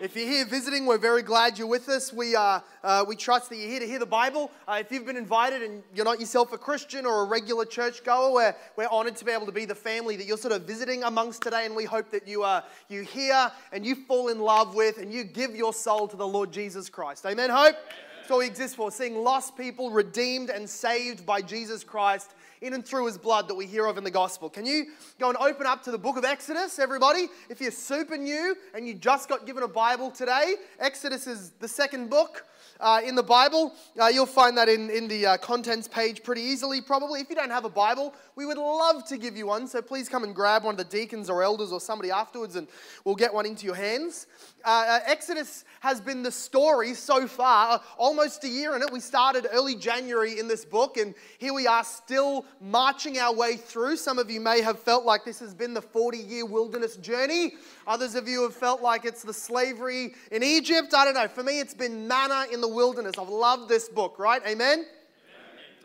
If you're here visiting, we're very glad you're with us. We, uh, uh, we trust that you're here to hear the Bible. Uh, if you've been invited and you're not yourself a Christian or a regular churchgoer, we're, we're honored to be able to be the family that you're sort of visiting amongst today. And we hope that you, uh, you hear and you fall in love with and you give your soul to the Lord Jesus Christ. Amen, Hope? That's what we exist for, seeing lost people redeemed and saved by Jesus Christ in and through his blood that we hear of in the gospel. Can you go and open up to the book of Exodus, everybody? If you're super new and you just got given a Bible today, Exodus is the second book uh, in the Bible. Uh, you'll find that in, in the uh, contents page pretty easily, probably. If you don't have a Bible, we would love to give you one. So please come and grab one of the deacons or elders or somebody afterwards, and we'll get one into your hands. Uh, uh, Exodus has been the story so far, almost a year in it. We started early January in this book, and here we are still marching our way through. Some of you may have felt like this has been the 40 year wilderness journey. Others of you have felt like it's the slavery in Egypt. I don't know. For me, it's been manna in the wilderness. I've loved this book, right? Amen?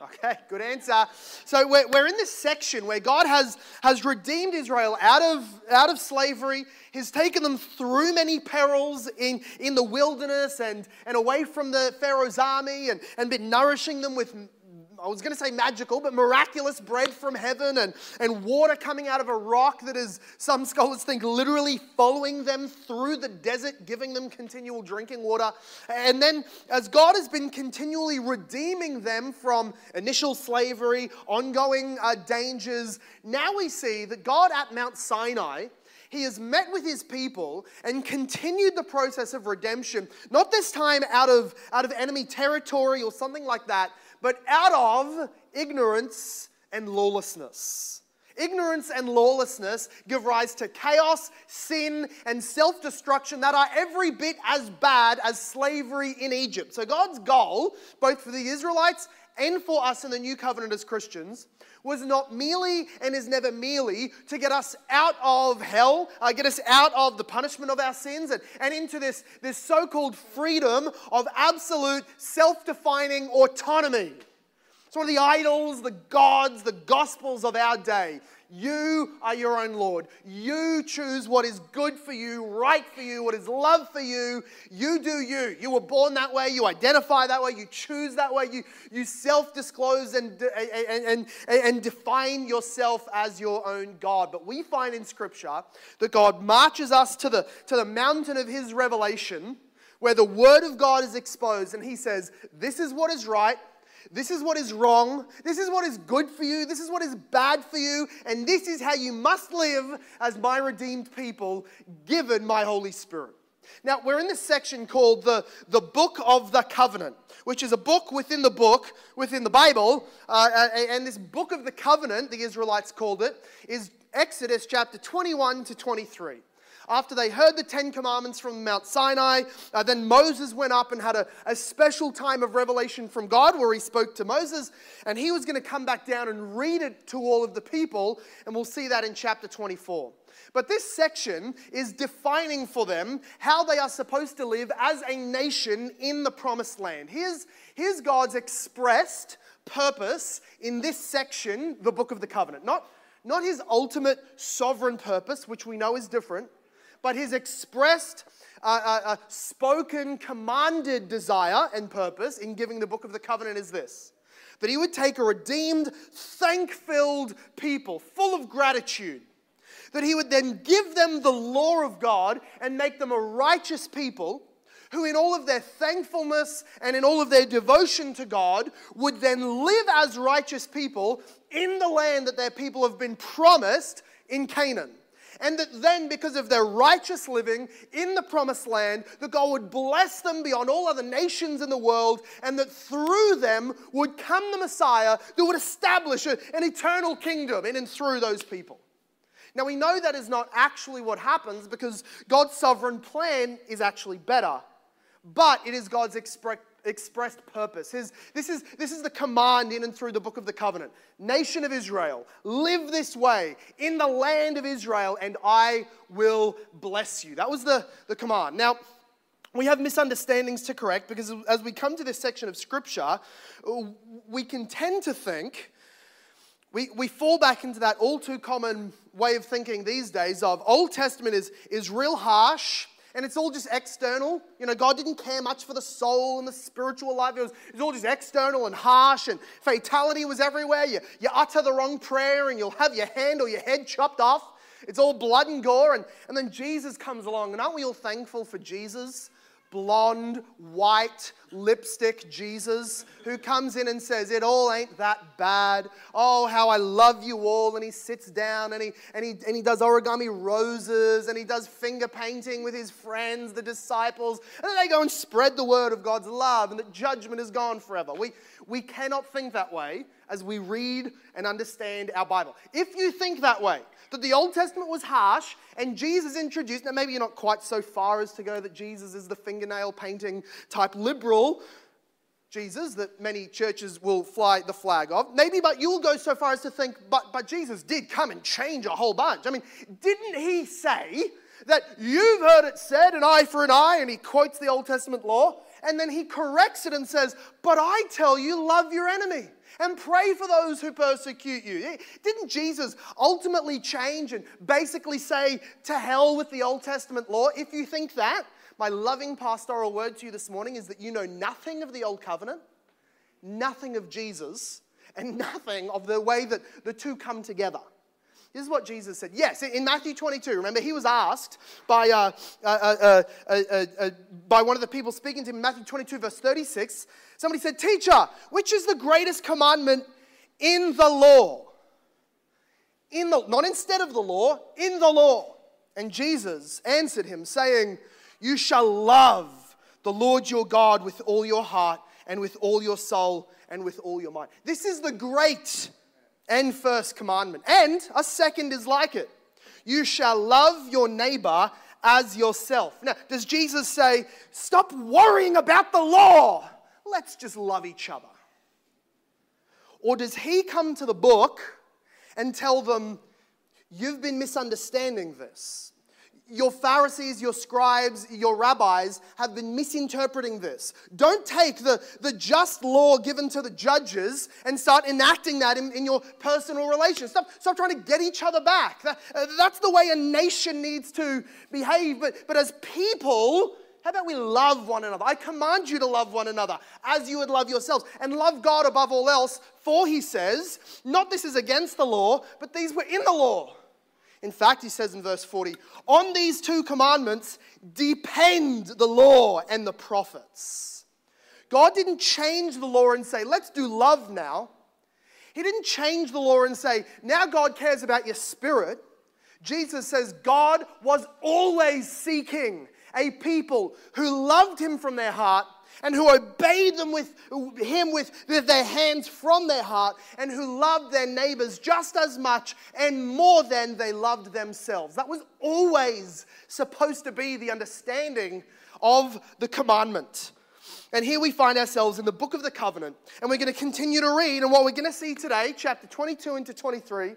Okay, good answer. So we're, we're in this section where God has, has redeemed Israel out of, out of slavery. He's taken them through many perils in, in the wilderness and, and away from the Pharaoh's army and, and been nourishing them with I was going to say magical, but miraculous bread from heaven and, and water coming out of a rock that is, some scholars think, literally following them through the desert, giving them continual drinking water. And then, as God has been continually redeeming them from initial slavery, ongoing uh, dangers, now we see that God at Mount Sinai he has met with his people and continued the process of redemption, not this time out of, out of enemy territory or something like that, but out of ignorance and lawlessness. Ignorance and lawlessness give rise to chaos, sin, and self destruction that are every bit as bad as slavery in Egypt. So, God's goal, both for the Israelites and for us in the new covenant as Christians, was not merely and is never merely to get us out of hell, uh, get us out of the punishment of our sins, and, and into this, this so called freedom of absolute self defining autonomy. It's one of the idols, the gods, the gospels of our day. You are your own Lord. You choose what is good for you, right for you, what is love for you. You do you. You were born that way. You identify that way. You choose that way. You, you self disclose and, and, and, and define yourself as your own God. But we find in Scripture that God marches us to the, to the mountain of His revelation where the Word of God is exposed and He says, This is what is right. This is what is wrong. This is what is good for you. This is what is bad for you. And this is how you must live as my redeemed people, given my Holy Spirit. Now, we're in this section called the, the Book of the Covenant, which is a book within the book, within the Bible. Uh, uh and this Book of the Covenant, the Israelites called it, is Exodus chapter 21 to 23 after they heard the Ten Commandments from Mount Sinai, uh, then Moses went up and had a, a special time of revelation from God where he spoke to Moses, and he was going to come back down and read it to all of the people, and we'll see that in chapter 24. But this section is defining for them how they are supposed to live as a nation in the promised land. Here's, here's God's expressed purpose in this section, the book of the covenant. Not, not his ultimate sovereign purpose, which we know is different, but his expressed, uh, uh, uh, spoken, commanded desire and purpose in giving the book of the covenant is this that he would take a redeemed, thank filled people full of gratitude. That he would then give them the law of God and make them a righteous people who, in all of their thankfulness and in all of their devotion to God, would then live as righteous people in the land that their people have been promised in Canaan. And that then, because of their righteous living in the promised land, that God would bless them beyond all other nations in the world, and that through them would come the Messiah that would establish an eternal kingdom in and through those people. Now, we know that is not actually what happens because God's sovereign plan is actually better, but it is God's express expressed purpose. His, this, is, this is the command in and through the book of the covenant. Nation of Israel, live this way in the land of Israel, and I will bless you. That was the, the command. Now, we have misunderstandings to correct because as we come to this section of scripture, we can tend to think, we, we fall back into that all too common way of thinking these days of Old Testament is, is real harsh and it's all just external. You know, God didn't care much for the soul and the spiritual life. It was, it was all just external and harsh, and fatality was everywhere. You, you utter the wrong prayer, and you'll have your hand or your head chopped off. It's all blood and gore. And, and then Jesus comes along, and aren't we all thankful for Jesus? Blonde, white, lipstick Jesus who comes in and says, It all ain't that bad. Oh, how I love you all. And he sits down and he, and he, and he does origami roses and he does finger painting with his friends, the disciples. And then they go and spread the word of God's love and that judgment is gone forever. We, we cannot think that way as we read and understand our Bible. If you think that way, that the Old Testament was harsh and Jesus introduced, now maybe you're not quite so far as to go that Jesus is the fingernail painting type liberal. Jesus, that many churches will fly the flag of. Maybe, but you'll go so far as to think, but, but Jesus did come and change a whole bunch. I mean, didn't he say that you've heard it said, an eye for an eye, and he quotes the Old Testament law, and then he corrects it and says, but I tell you, love your enemy and pray for those who persecute you. Didn't Jesus ultimately change and basically say, to hell with the Old Testament law? If you think that, my loving pastoral word to you this morning is that you know nothing of the Old Covenant, nothing of Jesus, and nothing of the way that the two come together. This is what Jesus said. Yes, in Matthew 22, remember, he was asked by, uh uh, uh, uh, uh, by one of the people speaking to him, Matthew 22, verse 36. Somebody said, Teacher, which is the greatest commandment in the law? In the, not instead of the law, in the law. And Jesus answered him, saying, You shall love the Lord your God with all your heart and with all your soul and with all your mind. This is the great and first commandment. And a second is like it you shall love your neighbor as yourself. Now, does Jesus say, stop worrying about the law? Let's just love each other. Or does he come to the book and tell them, you've been misunderstanding this? Your Pharisees, your scribes, your rabbis have been misinterpreting this. Don't take the, the just law given to the judges and start enacting that in, in your personal relations. Stop, stop trying to get each other back. That, uh, that's the way a nation needs to behave. But, but as people, how about we love one another? I command you to love one another as you would love yourselves and love God above all else. For he says, not this is against the law, but these were in the law in fact, he says in verse 40, on these two commandments depend the law and the prophets. God didn't change the law and say, let's do love now. He didn't change the law and say, now God cares about your spirit. Jesus says God was always seeking a people who loved him from their heart and who obeyed them with him with, with their hands from their heart and who loved their neighbors just as much and more than they loved themselves. That was always supposed to be the understanding of the commandment. And here we find ourselves in the book of the covenant, and we're going to continue to read. And what we're going to see today, chapter 22 into 23,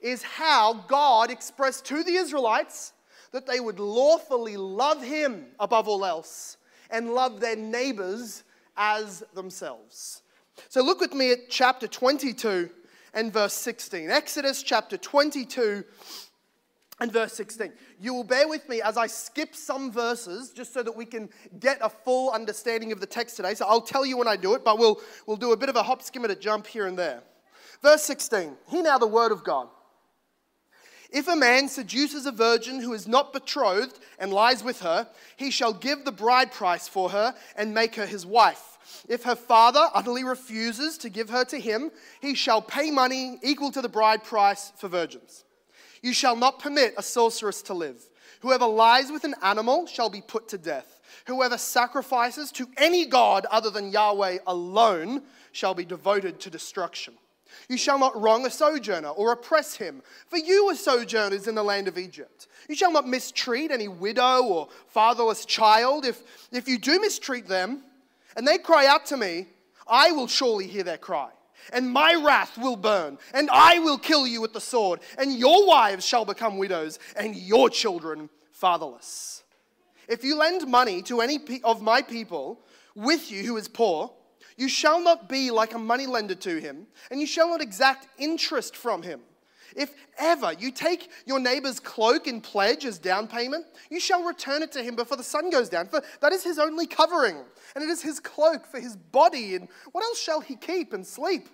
is how God expressed to the Israelites that they would lawfully love Him above all else and love their neighbors as themselves. So look with me at chapter 22 and verse 16. Exodus chapter 22 and verse 16. You will bear with me as I skip some verses just so that we can get a full understanding of the text today. So I'll tell you when I do it, but we'll, we'll do a bit of a hop, skim, and a jump here and there. Verse 16. Hear now the word of God. If a man seduces a virgin who is not betrothed and lies with her, he shall give the bride price for her and make her his wife. If her father utterly refuses to give her to him, he shall pay money equal to the bride price for virgins. You shall not permit a sorceress to live. Whoever lies with an animal shall be put to death. Whoever sacrifices to any god other than Yahweh alone shall be devoted to destruction. You shall not wrong a sojourner or oppress him, for you were sojourners in the land of Egypt. You shall not mistreat any widow or fatherless child. If, if you do mistreat them, and they cry out to me, I will surely hear their cry. And my wrath will burn, and I will kill you with the sword, and your wives shall become widows, and your children fatherless. If you lend money to any of my people with you who is poor, you shall not be like a moneylender to him, and you shall not exact interest from him. If ever you take your neighbor's cloak in pledge as down payment, you shall return it to him before the sun goes down, for that is his only covering, and it is his cloak for his body, and what else shall he keep and sleep?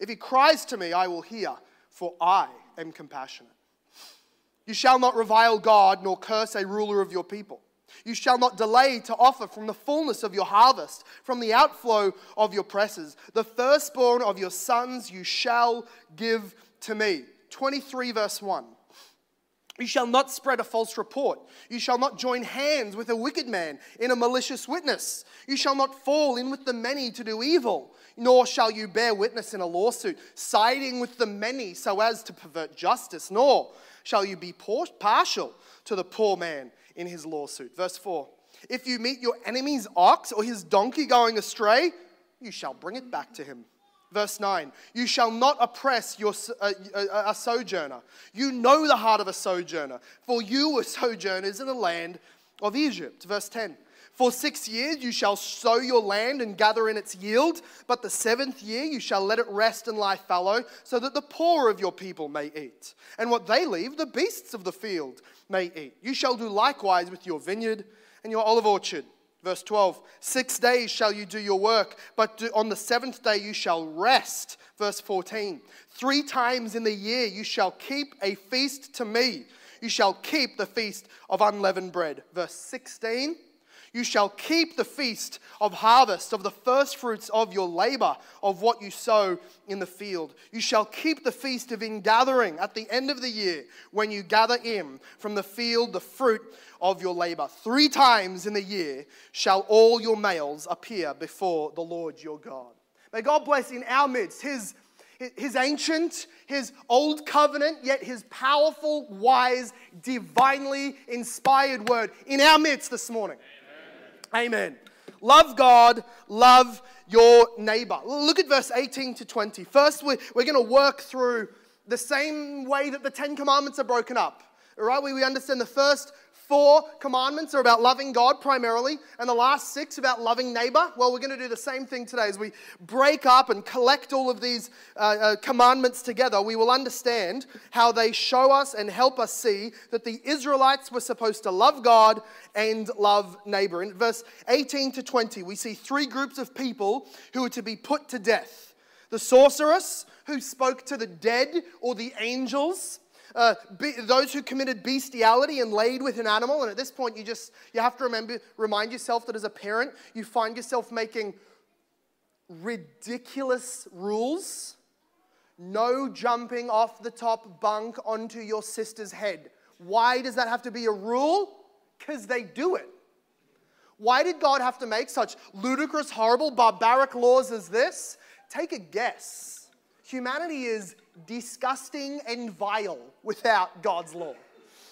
If he cries to me, I will hear, for I am compassionate. You shall not revile God, nor curse a ruler of your people. You shall not delay to offer from the fullness of your harvest, from the outflow of your presses. The firstborn of your sons you shall give to me. 23, verse 1. You shall not spread a false report. You shall not join hands with a wicked man in a malicious witness. You shall not fall in with the many to do evil, nor shall you bear witness in a lawsuit, siding with the many so as to pervert justice, nor shall you be partial to the poor man in his lawsuit. Verse 4 If you meet your enemy's ox or his donkey going astray, you shall bring it back to him. Verse 9, you shall not oppress your, uh, a, a sojourner. You know the heart of a sojourner, for you were sojourners in the land of Egypt. Verse 10, for six years you shall sow your land and gather in its yield, but the seventh year you shall let it rest and lie fallow, so that the poor of your people may eat. And what they leave, the beasts of the field may eat. You shall do likewise with your vineyard and your olive orchard. Verse 12 Six days shall you do your work, but on the seventh day you shall rest. Verse 14 Three times in the year you shall keep a feast to me. You shall keep the feast of unleavened bread. Verse 16 you shall keep the feast of harvest, of the firstfruits of your labor, of what you sow in the field. You shall keep the feast of ingathering at the end of the year, when you gather in from the field the fruit of your labor. Three times in the year shall all your males appear before the Lord your God. May God bless in our midst his his ancient, his old covenant, yet his powerful, wise, divinely inspired word in our midst this morning. Amen. Love God, love your neighbor. Look at verse 18 to 20. First, we're, we're going to work through the same way that the Ten Commandments are broken up. All right, we, we understand the first four commandments are about loving God primarily, and the last six about loving neighbor. Well, we're going to do the same thing today as we break up and collect all of these uh, uh, commandments together. We will understand how they show us and help us see that the Israelites were supposed to love God and love neighbor. In verse 18 to 20, we see three groups of people who are to be put to death the sorceress who spoke to the dead or the angels uh, be, those who committed bestiality and laid with an animal. And at this point, you just you have to remember, remind yourself that as a parent, you find yourself making ridiculous rules. No jumping off the top bunk onto your sister's head. Why does that have to be a rule? Because they do it. Why did God have to make such ludicrous, horrible, barbaric laws as this? Take a guess. Humanity is disgusting and vile without God's law.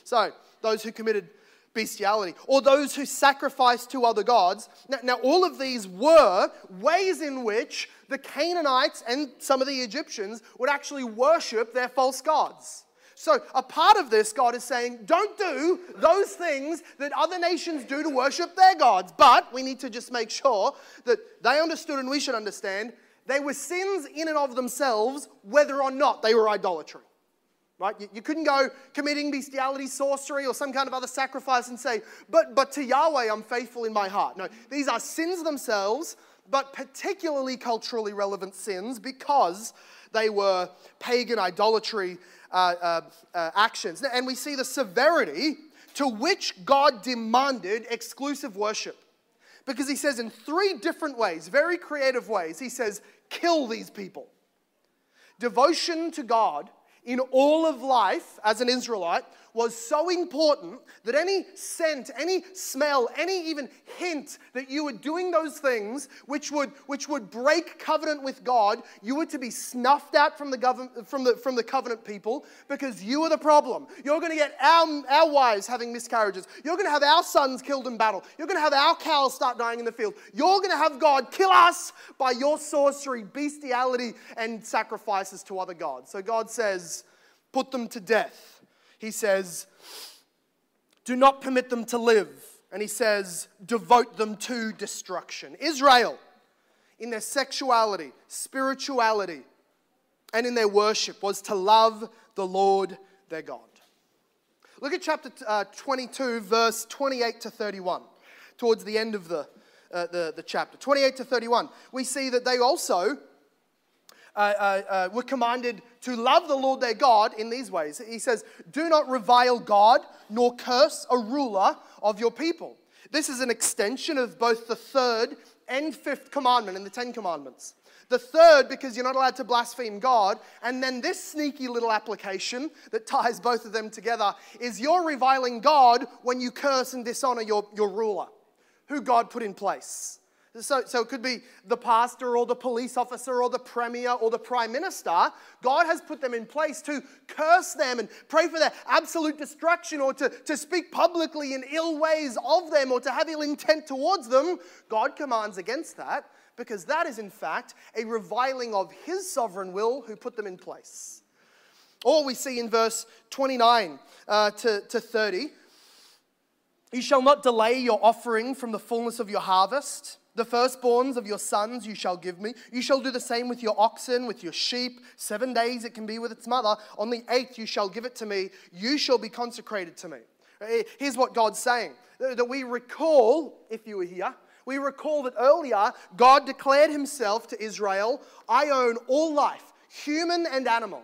So, those who committed bestiality, or those who sacrificed to other gods. Now, now, all of these were ways in which the Canaanites and some of the Egyptians would actually worship their false gods. So, a part of this, God is saying, don't do those things that other nations do to worship their gods. But we need to just make sure that they understood and we should understand they were sins in and of themselves, whether or not they were idolatry. Right? You, you, couldn't go committing bestiality, sorcery, or some kind of other sacrifice and say, but, but to Yahweh I'm faithful in my heart. No, these are sins themselves, but particularly culturally relevant sins because they were pagan idolatry uh, uh, uh, actions. And we see the severity to which God demanded exclusive worship. Because he says in three different ways, very creative ways, he says, kill these people. Devotion to God in all of life as an Israelite was so important that any scent, any smell, any even hint that you were doing those things which would, which would break covenant with God, you were to be snuffed out from the, government, from the, from the covenant people because you were the problem. You're going to get our, our wives having miscarriages. You're going to have our sons killed in battle. You're going to have our cows start dying in the field. You're going to have God kill us by your sorcery, bestiality, and sacrifices to other gods. So God says, put them to death he says, Do not permit them to live. And he says, Devote them to destruction. Israel, in their sexuality, spirituality, and in their worship, was to love the Lord their God. Look at chapter uh, 22, verse 28 to 31, towards the end of the, uh, the, the chapter. 28 to 31. We see that they also uh, uh, uh, were commanded to love the Lord their God in these ways. He says, Do not revile God, nor curse a ruler of your people. This is an extension of both the third and fifth commandment in the Ten Commandments. The third, because you're not allowed to blaspheme God. And then this sneaky little application that ties both of them together is you're reviling God when you curse and dishonor your, your ruler, who God put in place. So, so it could be the pastor or the police officer or the premier or the prime minister. God has put them in place to curse them and pray for their absolute destruction or to, to speak publicly in ill ways of them or to have ill intent towards them. God commands against that because that is, in fact, a reviling of his sovereign will who put them in place. Or we see in verse 29 uh, to, to 30 You shall not delay your offering from the fullness of your harvest. The firstborns of your sons you shall give me. You shall do the same with your oxen, with your sheep. Seven days it can be with its mother. On the eighth you shall give it to me. You shall be consecrated to me. Uh, here's what God's saying uh, that we recall, if you were here, we recall that earlier God declared himself to Israel I own all life, human and animal.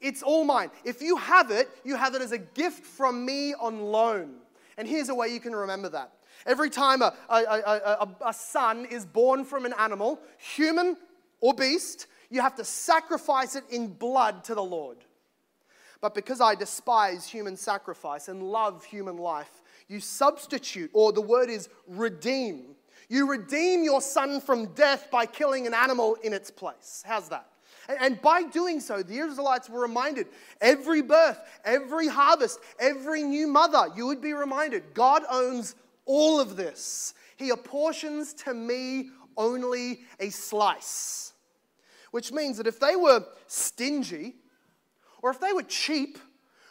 It's all mine. If you have it, you have it as a gift from me on loan. And here's a way you can remember that. Every time a, a, a, a, son is born from an animal, human or beast, you have to sacrifice it in blood to the Lord. But because I despise human sacrifice and love human life, you substitute, or the word is redeem, you redeem your son from death by killing an animal in its place. How's that? And by doing so, the Israelites were reminded every birth, every harvest, every new mother, you would be reminded God owns all of this. He apportions to me only a slice. Which means that if they were stingy, or if they were cheap,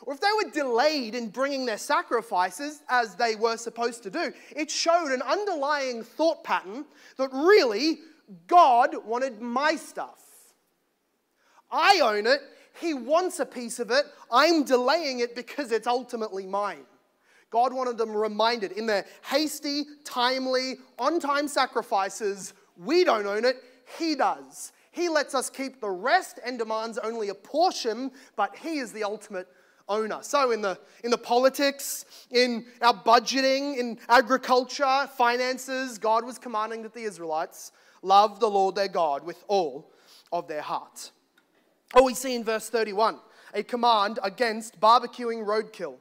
or if they were delayed in bringing their sacrifices as they were supposed to do, it showed an underlying thought pattern that really God wanted my stuff. I own it, He wants a piece of it, I'm delaying it because it's ultimately mine. God wanted them reminded in their hasty, timely, on time sacrifices, we don't own it, He does. He lets us keep the rest and demands only a portion, but He is the ultimate owner. So, in the, in the politics, in our budgeting, in agriculture, finances, God was commanding that the Israelites love the Lord their God with all of their heart. Oh, we see in verse 31 a command against barbecuing roadkill.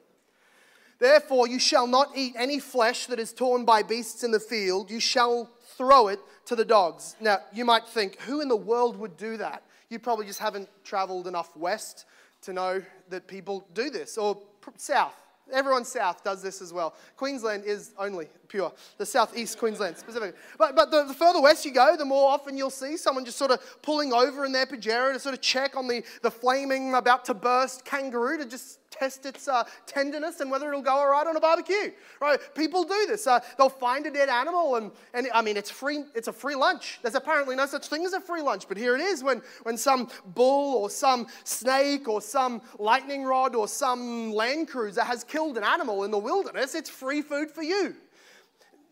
Therefore, you shall not eat any flesh that is torn by beasts in the field. You shall throw it to the dogs. Now, you might think, who in the world would do that? You probably just haven't traveled enough west to know that people do this, or south. Everyone south does this as well. Queensland is only pure, the southeast Queensland specifically. But, but the, the, further west you go, the more often you'll see someone just sort of pulling over in their Pajero to sort of check on the, the flaming, about to burst kangaroo to just test its uh, tenderness and whether it'll go all right on a barbecue. Right? People do this. Uh, they'll find a dead animal, and, and I mean, it's free. It's a free lunch. There's apparently no such thing as a free lunch, but here it is. When when some bull or some snake or some lightning rod or some land cruiser has killed an animal in the wilderness, it's free food for you.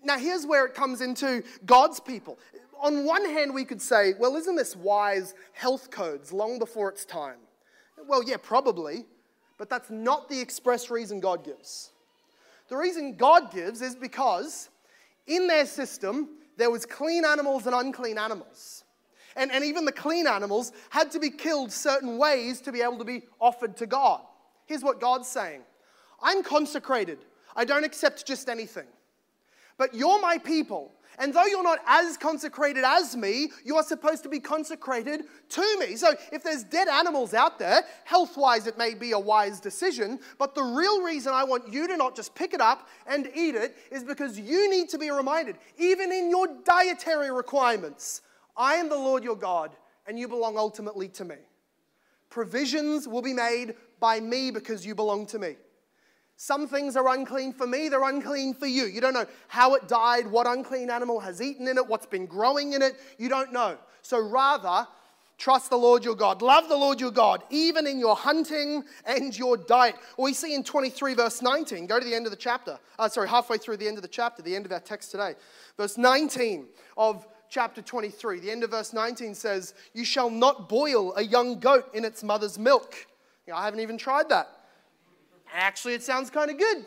Now, here's where it comes into God's people. On one hand, we could say, well, isn't this wise health codes long before its time? Well, yeah, probably. But that's not the express reason God gives. The reason God gives is because in their system, there was clean animals and unclean animals. And, and even the clean animals had to be killed certain ways to be able to be offered to God. Here's what God's saying I'm consecrated. I don't accept just anything. But you're my people. And though you're not as consecrated as me, you are supposed to be consecrated to me. So if there's dead animals out there, health wise, it may be a wise decision. But the real reason I want you to not just pick it up and eat it is because you need to be reminded, even in your dietary requirements, I am the Lord your God, and you belong ultimately to me. Provisions will be made by me because you belong to me. Some things are unclean for me, they're unclean for you. You don't know how it died, what unclean animal has eaten in it, what's been growing in it. You don't know. So rather, Trust the Lord your God. Love the Lord your God, even in your hunting and your diet. we see in 23, verse 19, go to the end of the chapter. Uh, sorry, halfway through the end of the chapter, the end of our text today. Verse 19 of chapter 23, the end of verse 19 says, You shall not boil a young goat in its mother's milk. You know, I haven't even tried that. Actually, it sounds kind of good.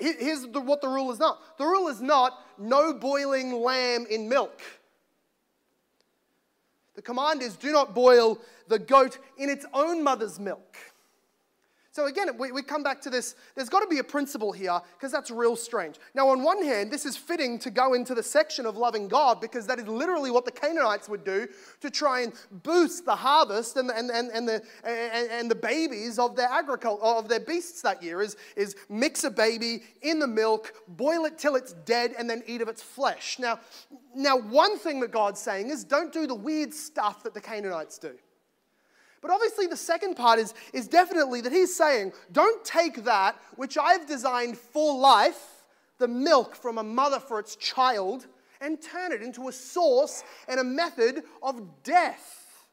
Here's the, what the rule is not the rule is not no boiling lamb in milk. The command is do not boil the goat in its own mother's milk. So again, we, we come back to this. There's got to be a principle here because that's real strange. Now, on one hand, this is fitting to go into the section of loving God because that is literally what the Canaanites would do to try and boost the harvest and, and, and, and, the, and, and the babies of their agriculture, of their beasts that year is, is mix a baby in the milk, boil it till it's dead, and then eat of its flesh. Now, now one thing that God's saying is don't do the weird stuff that the Canaanites do. But obviously, the second part is, is definitely that he's saying, don't take that which I've designed for life, the milk from a mother for its child, and turn it into a source and a method of death.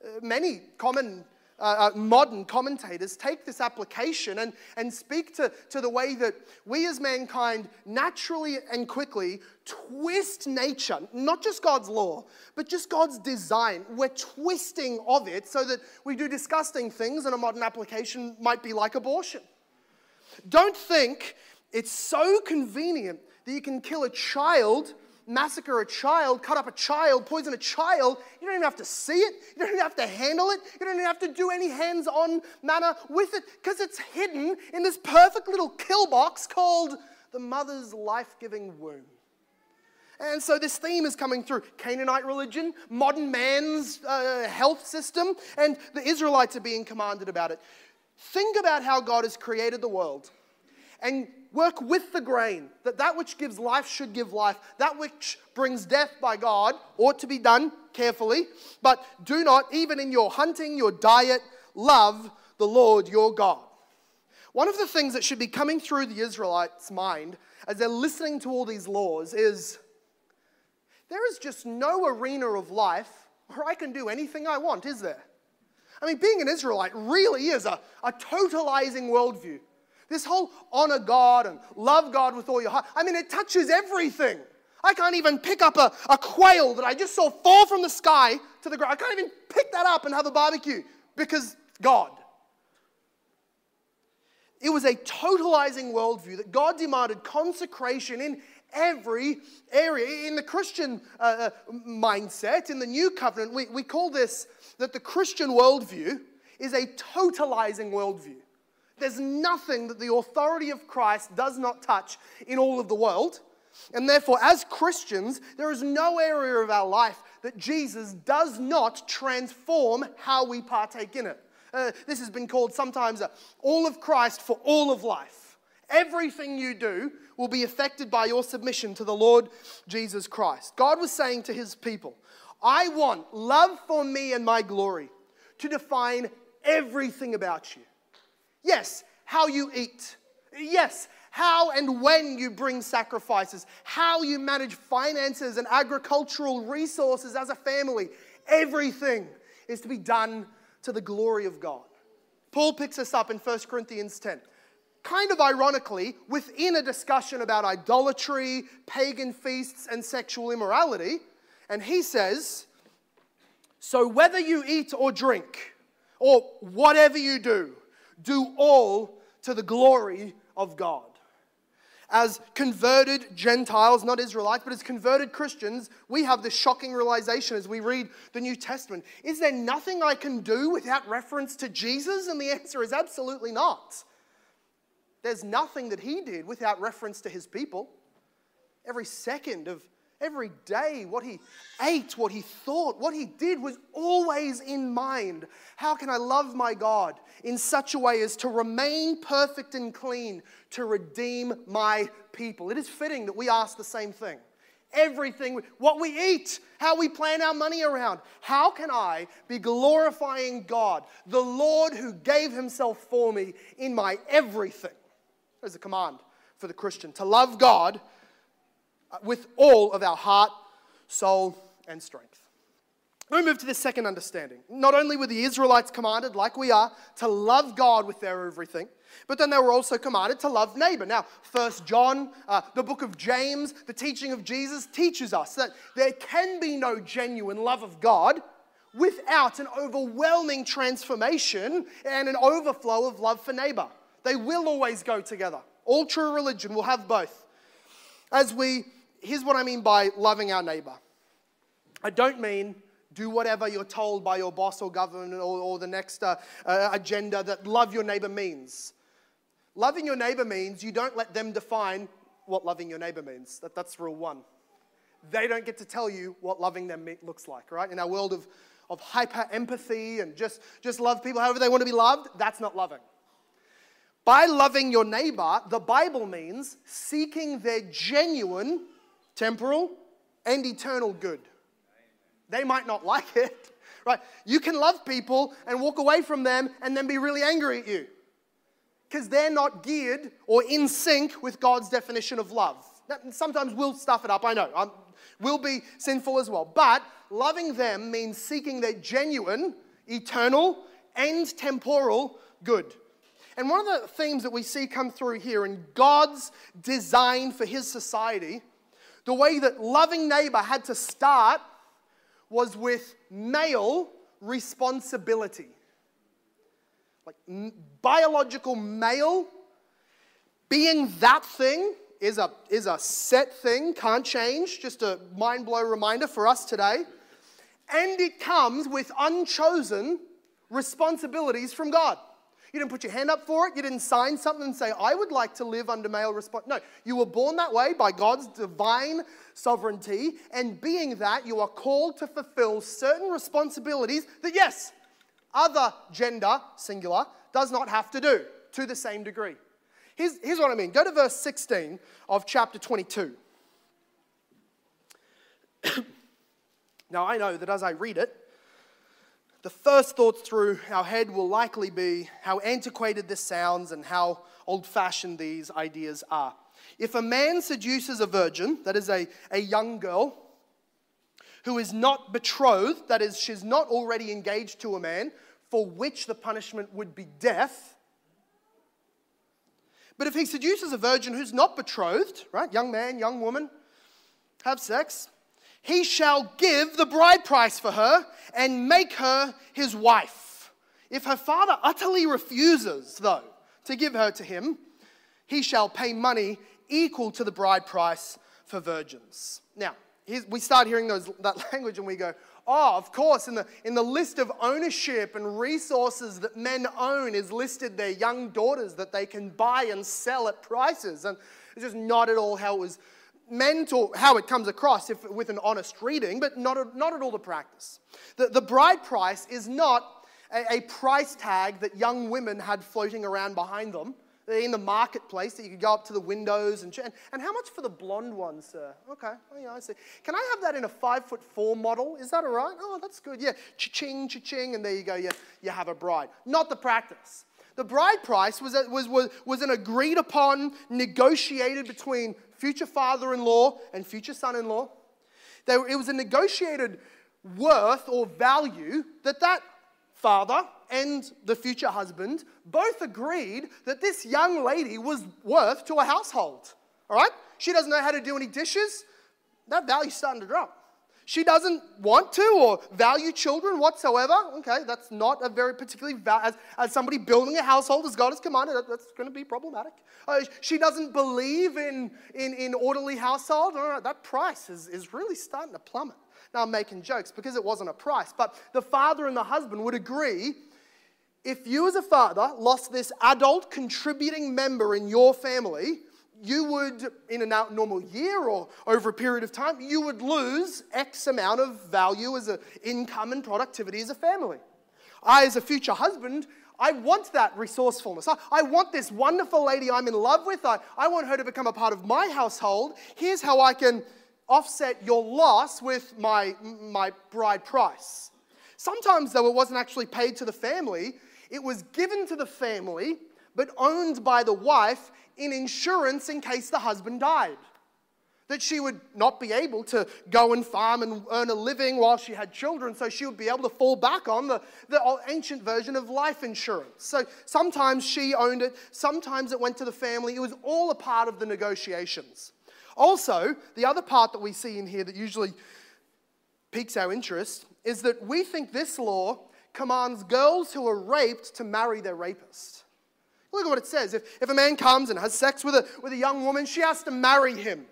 Uh, many common uh, uh, modern commentators take this application and, and speak to, to the way that we as mankind naturally and quickly twist nature, not just God's law, but just God's design. We're twisting of it so that we do disgusting things, and a modern application might be like abortion. Don't think it's so convenient that you can kill a child massacre a child, cut up a child, poison a child, you don't even have to see it. You don't even have to handle it. You don't even have to do any hands on manner with it because it's hidden in this perfect little kill box called the mother's life giving womb. And so this theme is coming through Canaanite religion, modern man's uh, health system, and the Israelites are being commanded about it. Think about how God has created the world and work with the grain that that which gives life should give life. That which brings death by god ought to be done carefully. But do not even in your hunting your diet love the lord your god. One of the things that should be coming through the israelites mind as they're listening to all these laws is there is just no arena of life where i can do anything i want is there? I mean being an israelite really is a, a totalizing worldview this whole honor God and love God with all your heart. I mean, it touches everything. I can't even pick up a, a quail that I just saw fall from the sky to the ground. I can't even pick that up and have a barbecue because God. It was a totalizing worldview that God demanded consecration in every area. In the Christian uh, uh mindset, in the new covenant, we, we call this that the Christian worldview is a totalizing worldview. There's nothing that the authority of Christ does not touch in all of the world. And therefore, as Christians, there is no area of our life that Jesus does not transform how we partake in it. Uh, this has been called sometimes all of Christ for all of life. Everything you do will be affected by your submission to the Lord Jesus Christ. God was saying to his people, I want love for me and my glory to define everything about you. Yes, how you eat. Yes, how and when you bring sacrifices, how you manage finances and agricultural resources as a family. Everything is to be done to the glory of God. Paul picks us up in 1 Corinthians 10. Kind of ironically, within a discussion about idolatry, pagan feasts, and sexual immorality, and he says, So whether you eat or drink, or whatever you do, do all to the glory of God. As converted Gentiles, not Israelites, but as converted Christians, we have this shocking realization as we read the New Testament. Is there nothing I can do without reference to Jesus? And the answer is absolutely not. There's nothing that he did without reference to his people. Every second of Every day, what he ate, what he thought, what he did was always in mind. How can I love my God in such a way as to remain perfect and clean, to redeem my people? It is fitting that we ask the same thing. Everything, what we eat, how we plan our money around. How can I be glorifying God, the Lord who gave himself for me in my everything? There's a command for the Christian to love God with all of our heart, soul, and strength. Me move to the second understanding. Not only were the Israelites commanded, like we are, to love God with their everything, but then they were also commanded to love neighbor. Now, First John, uh, the book of James, the teaching of Jesus teaches us that there can be no genuine love of God without an overwhelming transformation and an overflow of love for neighbor. They will always go together. All true religion will have both. As we, here's what I mean by loving our neighbor. I don't mean do whatever you're told by your boss or government or, or the next uh, uh, agenda that love your neighbor means. Loving your neighbor means you don't let them define what loving your neighbor means. That, that's rule one. They don't get to tell you what loving them looks like, right? In our world of, of hyper empathy and just, just love people however they want to be loved, that's not loving. By loving your neighbor, the Bible means seeking their genuine, temporal, and eternal good. They might not like it, right? You can love people and walk away from them and then be really angry at you because they're not geared or in sync with God's definition of love. Sometimes we'll stuff it up, I know. I'm, we'll be sinful as well. But loving them means seeking their genuine, eternal, and temporal good. And one of the themes that we see come through here in God's design for his society, the way that loving neighbor had to start was with male responsibility like biological male, being that thing is a, is a set thing, can't change. Just a mind blow reminder for us today. And it comes with unchosen responsibilities from God. You didn't put your hand up for it. You didn't sign something and say, I would like to live under male response. No, you were born that way by God's divine sovereignty. And being that, you are called to fulfill certain responsibilities that, yes, other gender, singular, does not have to do to the same degree. Here's, here's what I mean. Go to verse 16 of chapter 22. now, I know that as I read it, the first thoughts through our head will likely be how antiquated this sounds and how old fashioned these ideas are. If a man seduces a virgin, that is a, a young girl, who is not betrothed, that is, she's not already engaged to a man, for which the punishment would be death. But if he seduces a virgin who's not betrothed, right, young man, young woman, have sex, he shall give the bride price for her and make her his wife. If her father utterly refuses, though, to give her to him, he shall pay money equal to the bride price for virgins. Now, we start hearing those, that language and we go, Oh, of course, in the, in the list of ownership and resources that men own is listed their young daughters that they can buy and sell at prices. And it's just not at all how it was meant or how it comes across if, with an honest reading, but not, not at all the practice. The, the bride price is not a, a price tag that young women had floating around behind them uh, in the marketplace that you could go up to the windows and, and, and how much for the blonde one, sir? Okay, oh, yeah, I see. Can I have that in a five foot four model? Is that all right? Oh, that's good. Yeah, cha-ching, cha-ching, and there you go. Yeah, you have a bride. Not the practice. The bride price was, a, was, was, was an agreed upon, negotiated between future father in law and future son in law. It was a negotiated worth or value that that father and the future husband both agreed that this young lady was worth to a household. All right? She doesn't know how to do any dishes. That value's starting to drop. She doesn't want to or value children whatsoever. Okay, that's not a very particularly, as, as somebody building a household as God has commanded, that, that's going to be problematic. Uh, she doesn't believe in, in, in orderly household. That price is, is really starting to plummet. Now I'm making jokes because it wasn't a price, but the father and the husband would agree if you, as a father, lost this adult contributing member in your family, you would, in a normal year or over a period of time, you would lose X amount of value as an income and productivity as a family. I, as a future husband, I want that resourcefulness. I, I want this wonderful lady I'm in love with. I, I want her to become a part of my household. Here's how I can offset your loss with my, my bride price. Sometimes, though, it wasn't actually paid to the family, it was given to the family, but owned by the wife in insurance in case the husband died. that she would not be able to go and farm and earn a living while she had children, so she would be able to fall back on the, the ancient version of life insurance. So sometimes she owned it, sometimes it went to the family. It was all a part of the negotiations. Also, the other part that we see in here that usually piques our interest is that we think this law commands girls who are raped to marry their rapist. Look at what it says. If, if a man comes and has sex with a, with a young woman, she has to marry him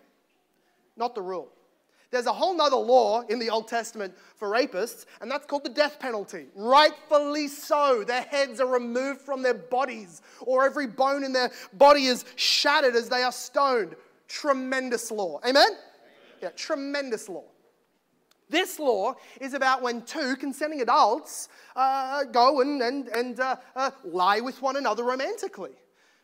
not the rule. There's a whole nother law in the Old Testament for rapists, and that's called the death penalty. Rightfully so. Their heads are removed from their bodies, or every bone in their body is shattered as they are stoned. Tremendous law. Amen? Yeah, tremendous law. This law is about when two consenting adults uh, go and, and, and uh, uh, lie with one another romantically.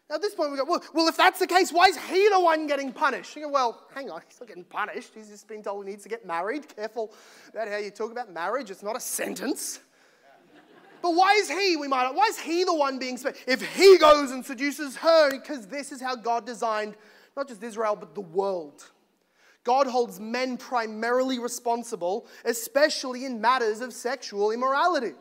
Now, at this point, we go, well, well, if that's the case, why is he the one getting punished? You go, well, hang on, he's not getting punished. He's just been told he needs to get married. Careful about how you talk about marriage, it's not a sentence. But why is he, we might, why is he the one being spared? If he goes and seduces her, because this is how God designed not just Israel, but the world. God holds men primarily responsible, especially in matters of sexual immorality.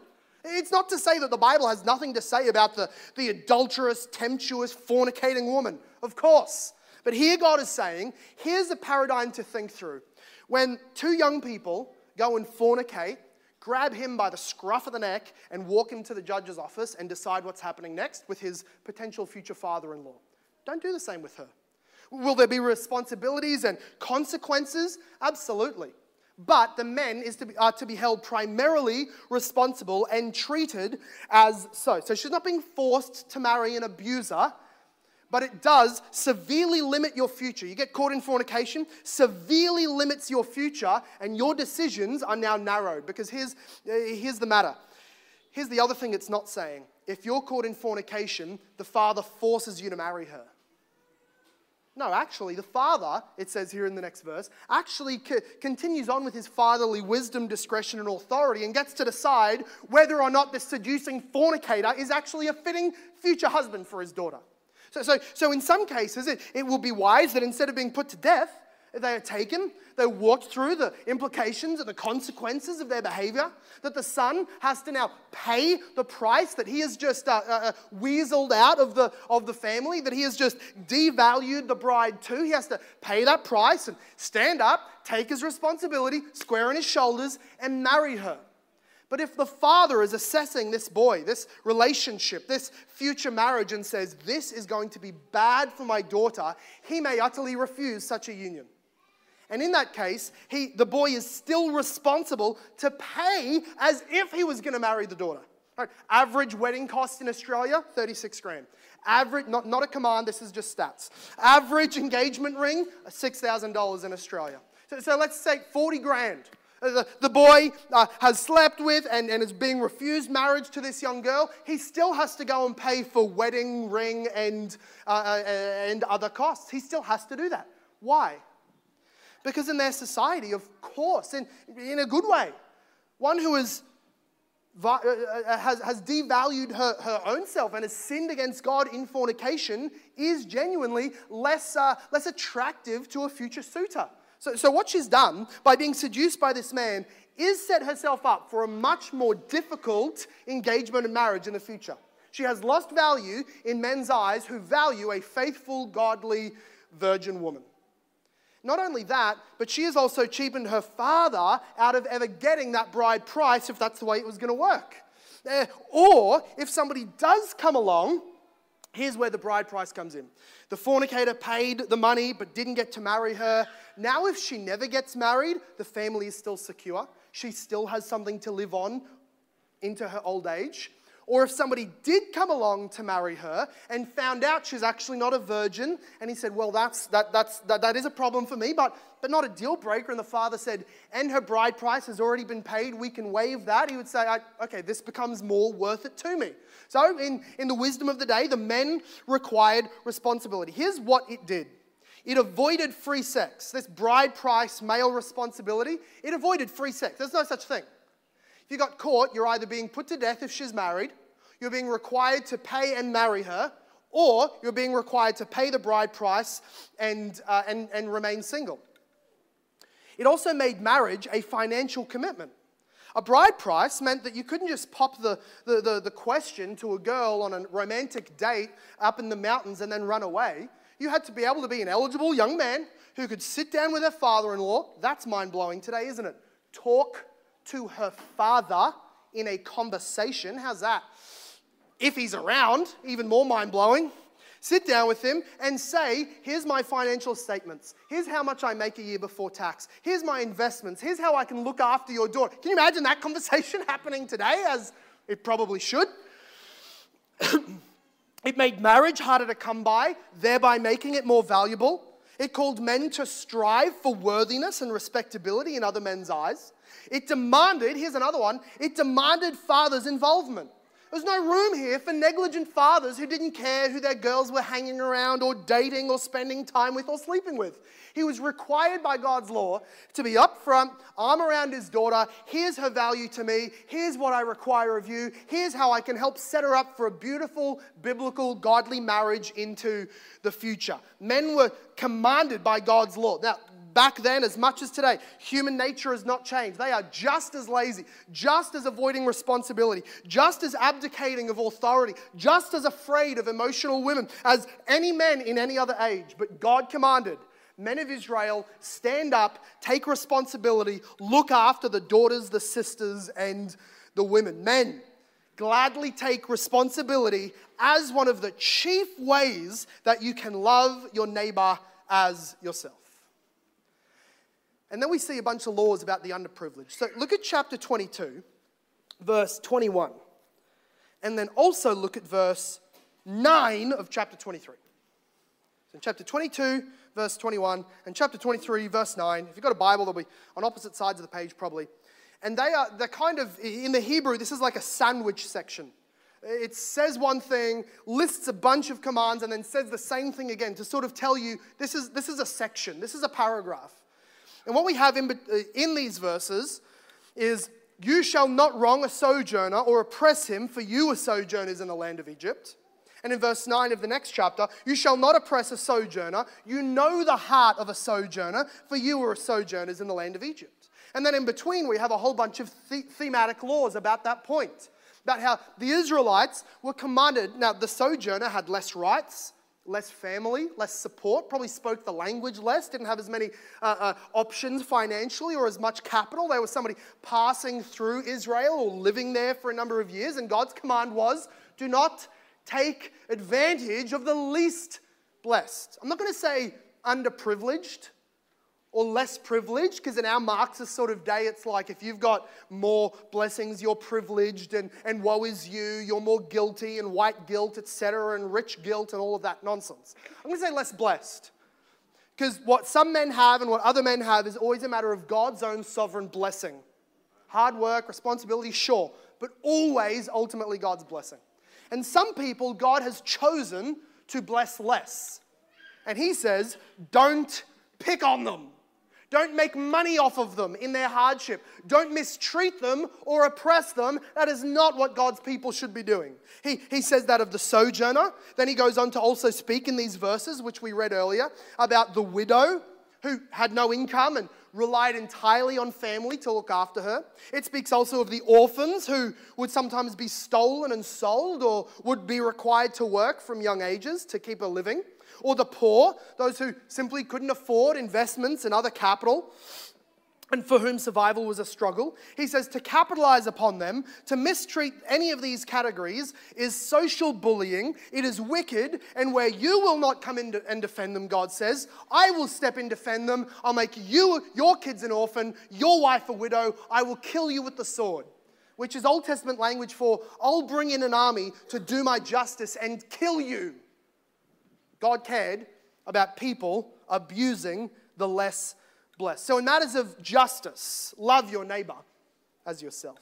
It's not to say that the Bible has nothing to say about the, the adulterous, tempestuous, fornicating woman. Of course. But here God is saying, here's a paradigm to think through. When two young people go and fornicate, grab him by the scruff of the neck and walk him to the judge's office and decide what's happening next with his potential future father in law. Don't do the same with her. Will there be responsibilities and consequences? Absolutely. But the men is to be, are to be held primarily responsible and treated as so. So she's not being forced to marry an abuser, but it does severely limit your future. You get caught in fornication, severely limits your future, and your decisions are now narrowed. Because here's, uh, here's the matter. Here's the other thing it's not saying. If you're caught in fornication, the father forces you to marry her. No, actually, the father, it says here in the next verse, actually co- continues on with his fatherly wisdom, discretion, and authority and gets to decide whether or not the seducing fornicator is actually a fitting future husband for his daughter. So, so, so in some cases, it, it will be wise that instead of being put to death, they are taken, they walked through the implications and the consequences of their behavior, that the son has to now pay the price that he has just uh, uh, uh, weaseled out of the, of the family, that he has just devalued the bride to. He has to pay that price and stand up, take his responsibility, square on his shoulders, and marry her. But if the father is assessing this boy, this relationship, this future marriage, and says, This is going to be bad for my daughter, he may utterly refuse such a union. And in that case, he, the boy is still responsible to pay as if he was going to marry the daughter. Right. Average wedding cost in Australia, 36 grand. Average, not, not a command, this is just stats. Average engagement ring, $6,000 in Australia. So, so, let's say 40 grand. Uh, the, the boy uh, has slept with and, and is being refused marriage to this young girl. He still has to go and pay for wedding ring and, uh, uh and other costs. He still has to do that. Why? Because in their society, of course, in, in a good way, one who is, uh, uh, has, has devalued her, her own self and has sinned against God in fornication is genuinely less, uh, less attractive to a future suitor. So, so, what she's done by being seduced by this man is set herself up for a much more difficult engagement and marriage in the future. She has lost value in men's eyes who value a faithful, godly virgin woman. Not only that, but she has also cheapened her father out of ever getting that bride price if that's the way it was going to work. Uh, or if somebody does come along, here's where the bride price comes in. The fornicator paid the money but didn't get to marry her. Now, if she never gets married, the family is still secure. She still has something to live on into her old age. Or if somebody did come along to marry her and found out she's actually not a virgin, and he said, Well, that's, that, that's, that, that is a problem for me, but, but not a deal breaker. And the father said, And her bride price has already been paid, we can waive that. He would say, Okay, this becomes more worth it to me. So, in, in the wisdom of the day, the men required responsibility. Here's what it did it avoided free sex. This bride price, male responsibility, it avoided free sex. There's no such thing. If you got caught, you're either being put to death if she's married, you're being required to pay and marry her, or you're being required to pay the bride price and, uh, and, and remain single. it also made marriage a financial commitment. A bride price meant that you couldn't just pop the, the, the, the, question to a girl on a romantic date up in the mountains and then run away. You had to be able to be an eligible young man who could sit down with her father in law. That's mind blowing today, isn't it? Talk to her father in a conversation. How's that? If he's around, even more mind blowing. Sit down with him and say, Here's my financial statements. Here's how much I make a year before tax. Here's my investments. Here's how I can look after your daughter. Can you imagine that conversation happening today, as it probably should? it made marriage harder to come by, thereby making it more valuable. It called men to strive for worthiness and respectability in other men's eyes. It demanded, here's another one, it demanded fathers' involvement. There's no room here for negligent fathers who didn't care who their girls were hanging around or dating or spending time with or sleeping with. He was required by God's law to be upfront, arm around his daughter. Here's her value to me. Here's what I require of you. Here's how I can help set her up for a beautiful, biblical, godly marriage into the future. Men were commanded by God's law. Now, back then as much as today, human nature has not changed. They are just as lazy, just as avoiding responsibility, just as abdicating of authority, just as afraid of emotional women as any men in any other age. But God commanded men of Israel, stand up, take responsibility, look after the daughters, the sisters, and the women. Men, gladly take responsibility as one of the chief ways that you can love your neighbor as yourself. And then we see a bunch of laws about the underprivileged. So look at chapter 22, verse 21. And then also look at verse 9 of chapter 23. So in chapter 22, verse 21, and chapter 23, verse 9. If you've got a Bible, they'll be on opposite sides of the page probably. And they are, they're kind of, in the Hebrew, this is like a sandwich section. It says one thing, lists a bunch of commands, and then says the same thing again to sort of tell you this is, this is a section, this is a paragraph. And what we have in, uh, in these verses is you shall not wrong a sojourner or oppress him, for you were sojourners in the land of Egypt. And in verse 9 of the next chapter, you shall not oppress a sojourner. You know the heart of a sojourner, for you were sojourners in the land of Egypt. And then in between, we have a whole bunch of the- thematic laws about that point, about how the Israelites were commanded. Now, the sojourner had less rights, less family, less support, probably spoke the language less, didn't have as many uh, uh, options financially or as much capital. They were somebody passing through Israel or living there for a number of years, and God's command was do not take advantage of the least blessed. I'm not going to say underprivileged or less privileged, because in our Marxist sort of day, it's like if you've got more blessings, you're privileged, and, and woe is you, you're more guilty, and white guilt, etc., and rich guilt, and all of that nonsense. I'm going to say less blessed. Because what some men have and what other men have is always a matter of God's own sovereign blessing. Hard work, responsibility, sure, but always ultimately God's blessing. And some people, God has chosen to bless less. And He says, don't pick on them. Don't make money off of them in their hardship. Don't mistreat them or oppress them. That is not what God's people should be doing. He, he says that of the sojourner. Then he goes on to also speak in these verses, which we read earlier, about the widow who had no income and relied entirely on family to look after her. It speaks also of the orphans who would sometimes be stolen and sold or would be required to work from young ages to keep a living or the poor, those who simply couldn't afford investments and other capital and for whom survival was a struggle. He says to capitalize upon them, to mistreat any of these categories is social bullying. It is wicked, and where you will not come in and defend them, God says, I will step in defend them. I'll make you, your kids an orphan, your wife a widow. I will kill you with the sword. Which is Old Testament language for I'll bring in an army to do my justice and kill you. God cared about people abusing the less blessed. So, in matters of justice, love your neighbor as yourself.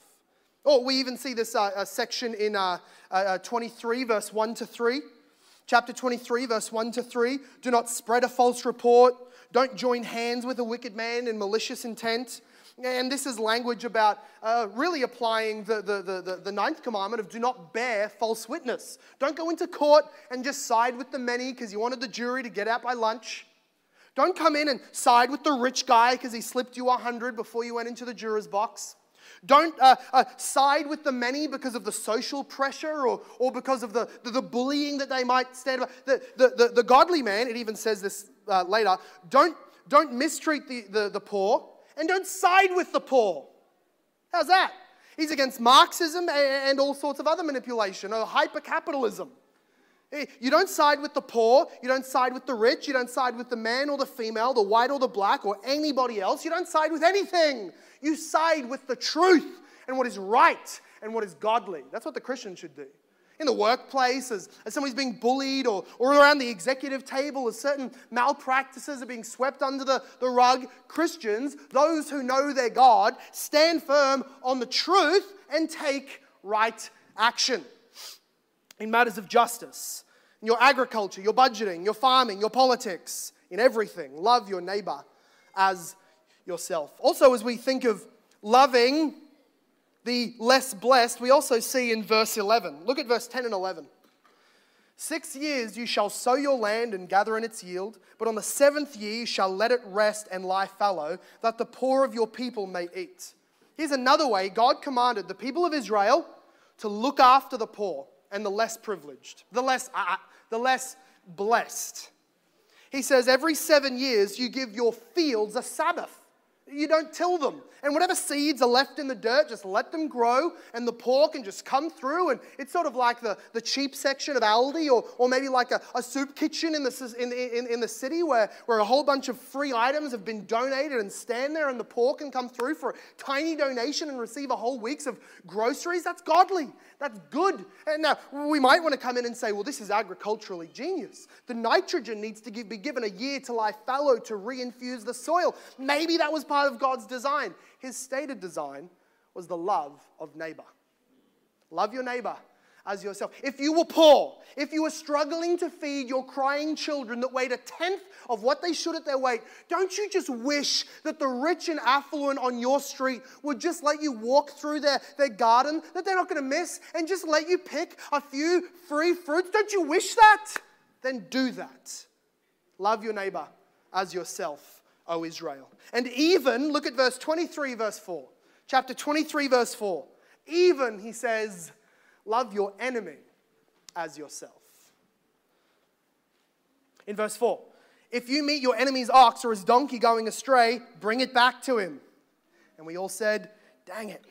Oh, we even see this uh, section in uh, uh, uh, 23, verse 1 to 3. Chapter 23, verse 1 to 3. Do not spread a false report. Don't join hands with a wicked man in malicious intent. And this is language about uh, really applying the, the, the, the, ninth commandment of do not bear false witness. Don't go into court and just side with the many because you wanted the jury to get out by lunch. Don't come in and side with the rich guy because he slipped you a hundred before you went into the juror's box. Don't uh, uh, side with the many because of the social pressure or, or because of the, the, the bullying that they might stand about. The, the, the, the godly man, it even says this uh, later, don't, don't mistreat the, the, the poor and don't side with the poor. How's that? He's against Marxism and all sorts of other manipulation or hypercapitalism. Eh, you don't side with the poor, you don't side with the rich, you don't side with the man or the female, the white or the black, or anybody else. You don't side with anything. You side with the truth and what is right and what is godly. That's what the Christian should do. In the workplace, as, as somebody's being bullied, or, or around the executive table, as certain malpractices are being swept under the, the rug, Christians, those who know their God, stand firm on the truth and take right action in matters of justice, in your agriculture, your budgeting, your farming, your politics, in everything. Love your neighbor as yourself. Also, as we think of loving the less blessed, we also see in verse 11. Look at verse 10 and 11. Six years you shall sow your land and gather in its yield, but on the seventh year you shall let it rest and lie fallow, that the poor of your people may eat. Here's another way God commanded the people of Israel to look after the poor and the less privileged, the less, uh, uh, the less blessed. He says, every seven years you give your fields a Sabbath. You don't till them. And whatever seeds are left in the dirt, just let them grow, and the poor can just come through. And it's sort of like the, the cheap section of Aldi, or, or maybe like a, a soup kitchen in the, in, in, in the city where, where a whole bunch of free items have been donated and stand there, and the poor can come through for a tiny donation and receive a whole week's of groceries. That's godly. That's good. And now we might want to come in and say, well, this is agriculturally genius. The nitrogen needs to give, be given a year to lie fallow to reinfuse the soil. Maybe that was part of God's design. His stated design was the love of neighbor. Love your neighbor as yourself. If you were poor, if you were struggling to feed your crying children that weighed a tenth of what they should at their weight, don't you just wish that the rich and affluent on your street would just let you walk through their, their garden that they're not going to miss and just let you pick a few free fruits? Don't you wish that? Then do that. Love your neighbor as yourself, O Israel. And even, look at verse 23, verse 4. Chapter 23, verse 4. Even, he says, Love your enemy as yourself. In verse 4, if you meet your enemy's ox or his donkey going astray, bring it back to him. And we all said, Dang it.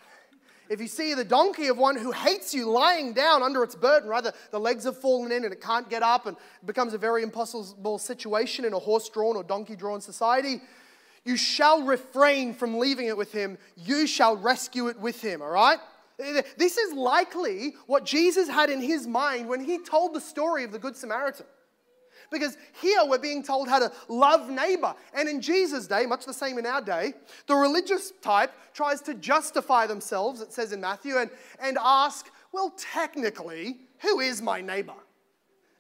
If you see the donkey of one who hates you lying down under its burden, rather the legs have fallen in and it can't get up and it becomes a very impossible situation in a horse drawn or donkey drawn society, you shall refrain from leaving it with him. You shall rescue it with him, all right? This is likely what Jesus had in his mind when he told the story of the Good Samaritan. Because here we're being told how to love neighbor. And in Jesus' day, much the same in our day, the religious type tries to justify themselves, it says in Matthew, and, and ask, well, technically, who is my neighbor?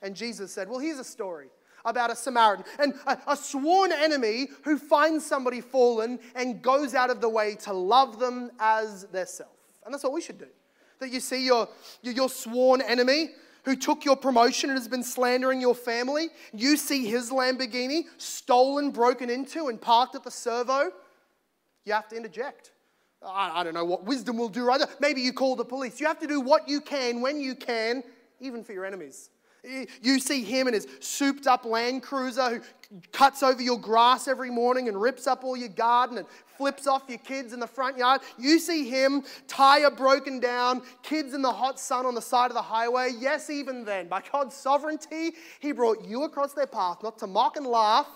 And Jesus said, well, here's a story about a Samaritan and a, a sworn enemy who finds somebody fallen and goes out of the way to love them as their self. And that's what we should do. That you see your, your sworn enemy who took your promotion and has been slandering your family. You see his Lamborghini stolen, broken into, and parked at the servo. You have to interject. I, I don't know what wisdom will do, right? Maybe you call the police. You have to do what you can when you can, even for your enemies. You see him in his souped up Land Cruiser who cuts over your grass every morning and rips up all your garden and flips off your kids in the front yard. You see him, tire broken down, kids in the hot sun on the side of the highway. Yes, even then, by God's sovereignty, he brought you across their path, not to mock and laugh,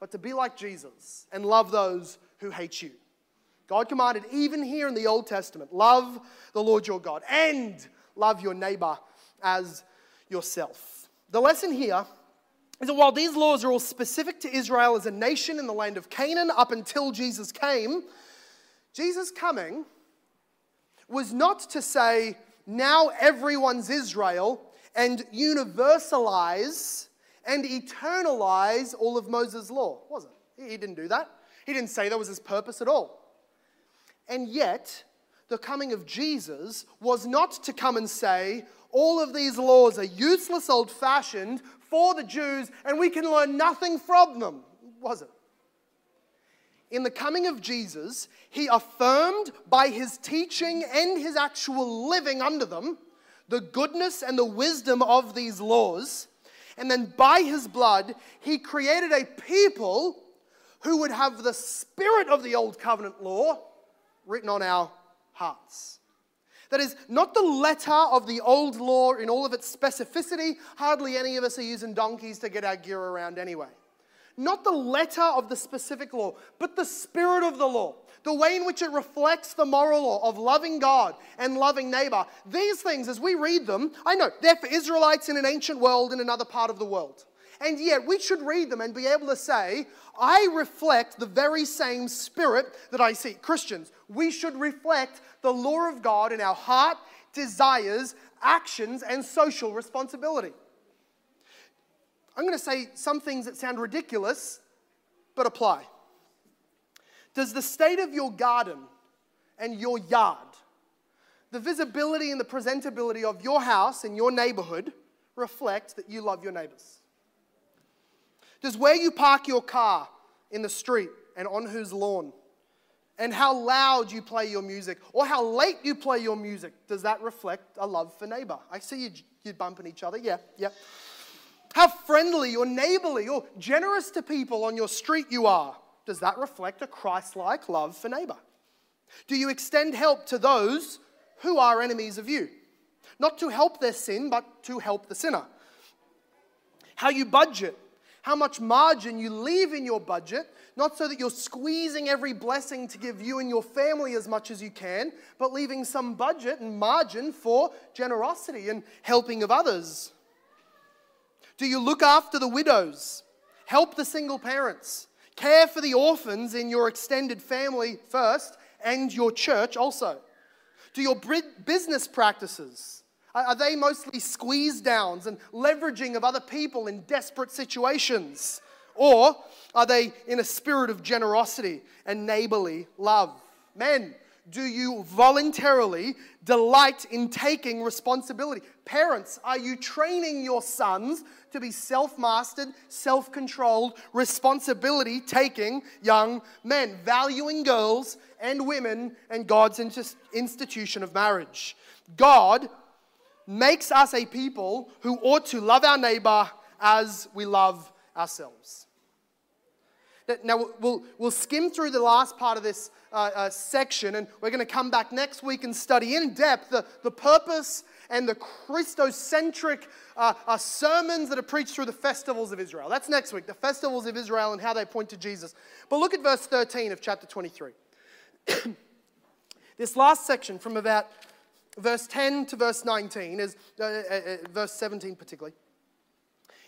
but to be like Jesus and love those who hate you. God commanded, even here in the Old Testament, love the Lord your God and love your neighbor as yourself. The lesson here is that while these laws are all specific to Israel as a nation in the land of Canaan up until Jesus came, Jesus' coming was not to say, now everyone's Israel and universalize and eternalize all of Moses' law, was it? He didn't do that. He didn't say that was his purpose at all. And yet, the coming of Jesus was not to come and say, all of these laws are useless, old fashioned for the Jews, and we can learn nothing from them. was it? In the coming of Jesus, he affirmed by his teaching and his actual living under them the goodness and the wisdom of these laws. And then by his blood, he created a people who would have the spirit of the old covenant law written on our hearts. That is, not the letter of the old law in all of its specificity. Hardly any of us are using donkeys to get our gear around anyway. Not the letter of the specific law, but the spirit of the law, the way in which it reflects the moral law of loving God and loving neighbor. These things, as we read them, I know they're for Israelites in an ancient world in another part of the world. And yet, we should read them and be able to say, I reflect the very same spirit that I see. Christians, we should reflect the law of God in our heart, desires, actions, and social responsibility. I'm going to say some things that sound ridiculous, but apply. Does the state of your garden and your yard, the visibility and the presentability of your house and your neighborhood reflect that you love your neighbors? Does where you park your car in the street and on whose lawn and how loud you play your music or how late you play your music, does that reflect a love for neighbor? I see you, you bumping each other. Yeah, yeah. How friendly or neighborly or generous to people on your street you are, does that reflect a Christ like love for neighbor? Do you extend help to those who are enemies of you? Not to help their sin, but to help the sinner. How you budget how much margin you leave in your budget, not so that you're squeezing every blessing to give you and your family as much as you can, but leaving some budget and margin for generosity and helping of others. Do you look after the widows, help the single parents, care for the orphans in your extended family first and your church also? Do your business practices are they mostly squeeze downs and leveraging of other people in desperate situations? Or are they in a spirit of generosity and neighborly love? Men, do you voluntarily delight in taking responsibility? Parents, are you training your sons to be self mastered, self controlled, responsibility taking young men, valuing girls and women and God's institution of marriage? God makes us a people who ought to love our neighbor as we love ourselves. Now, we'll, we'll skim through the last part of this uh, uh, section, and we're going to come back next week and study in depth the, the purpose and the Christocentric uh, uh, sermons that are preached through the festivals of Israel. That's next week, the festivals of Israel and how they point to Jesus. But look at verse 13 of chapter 23. this last section, from about verse 10 to verse 19 is uh, uh, uh, verse 17 particularly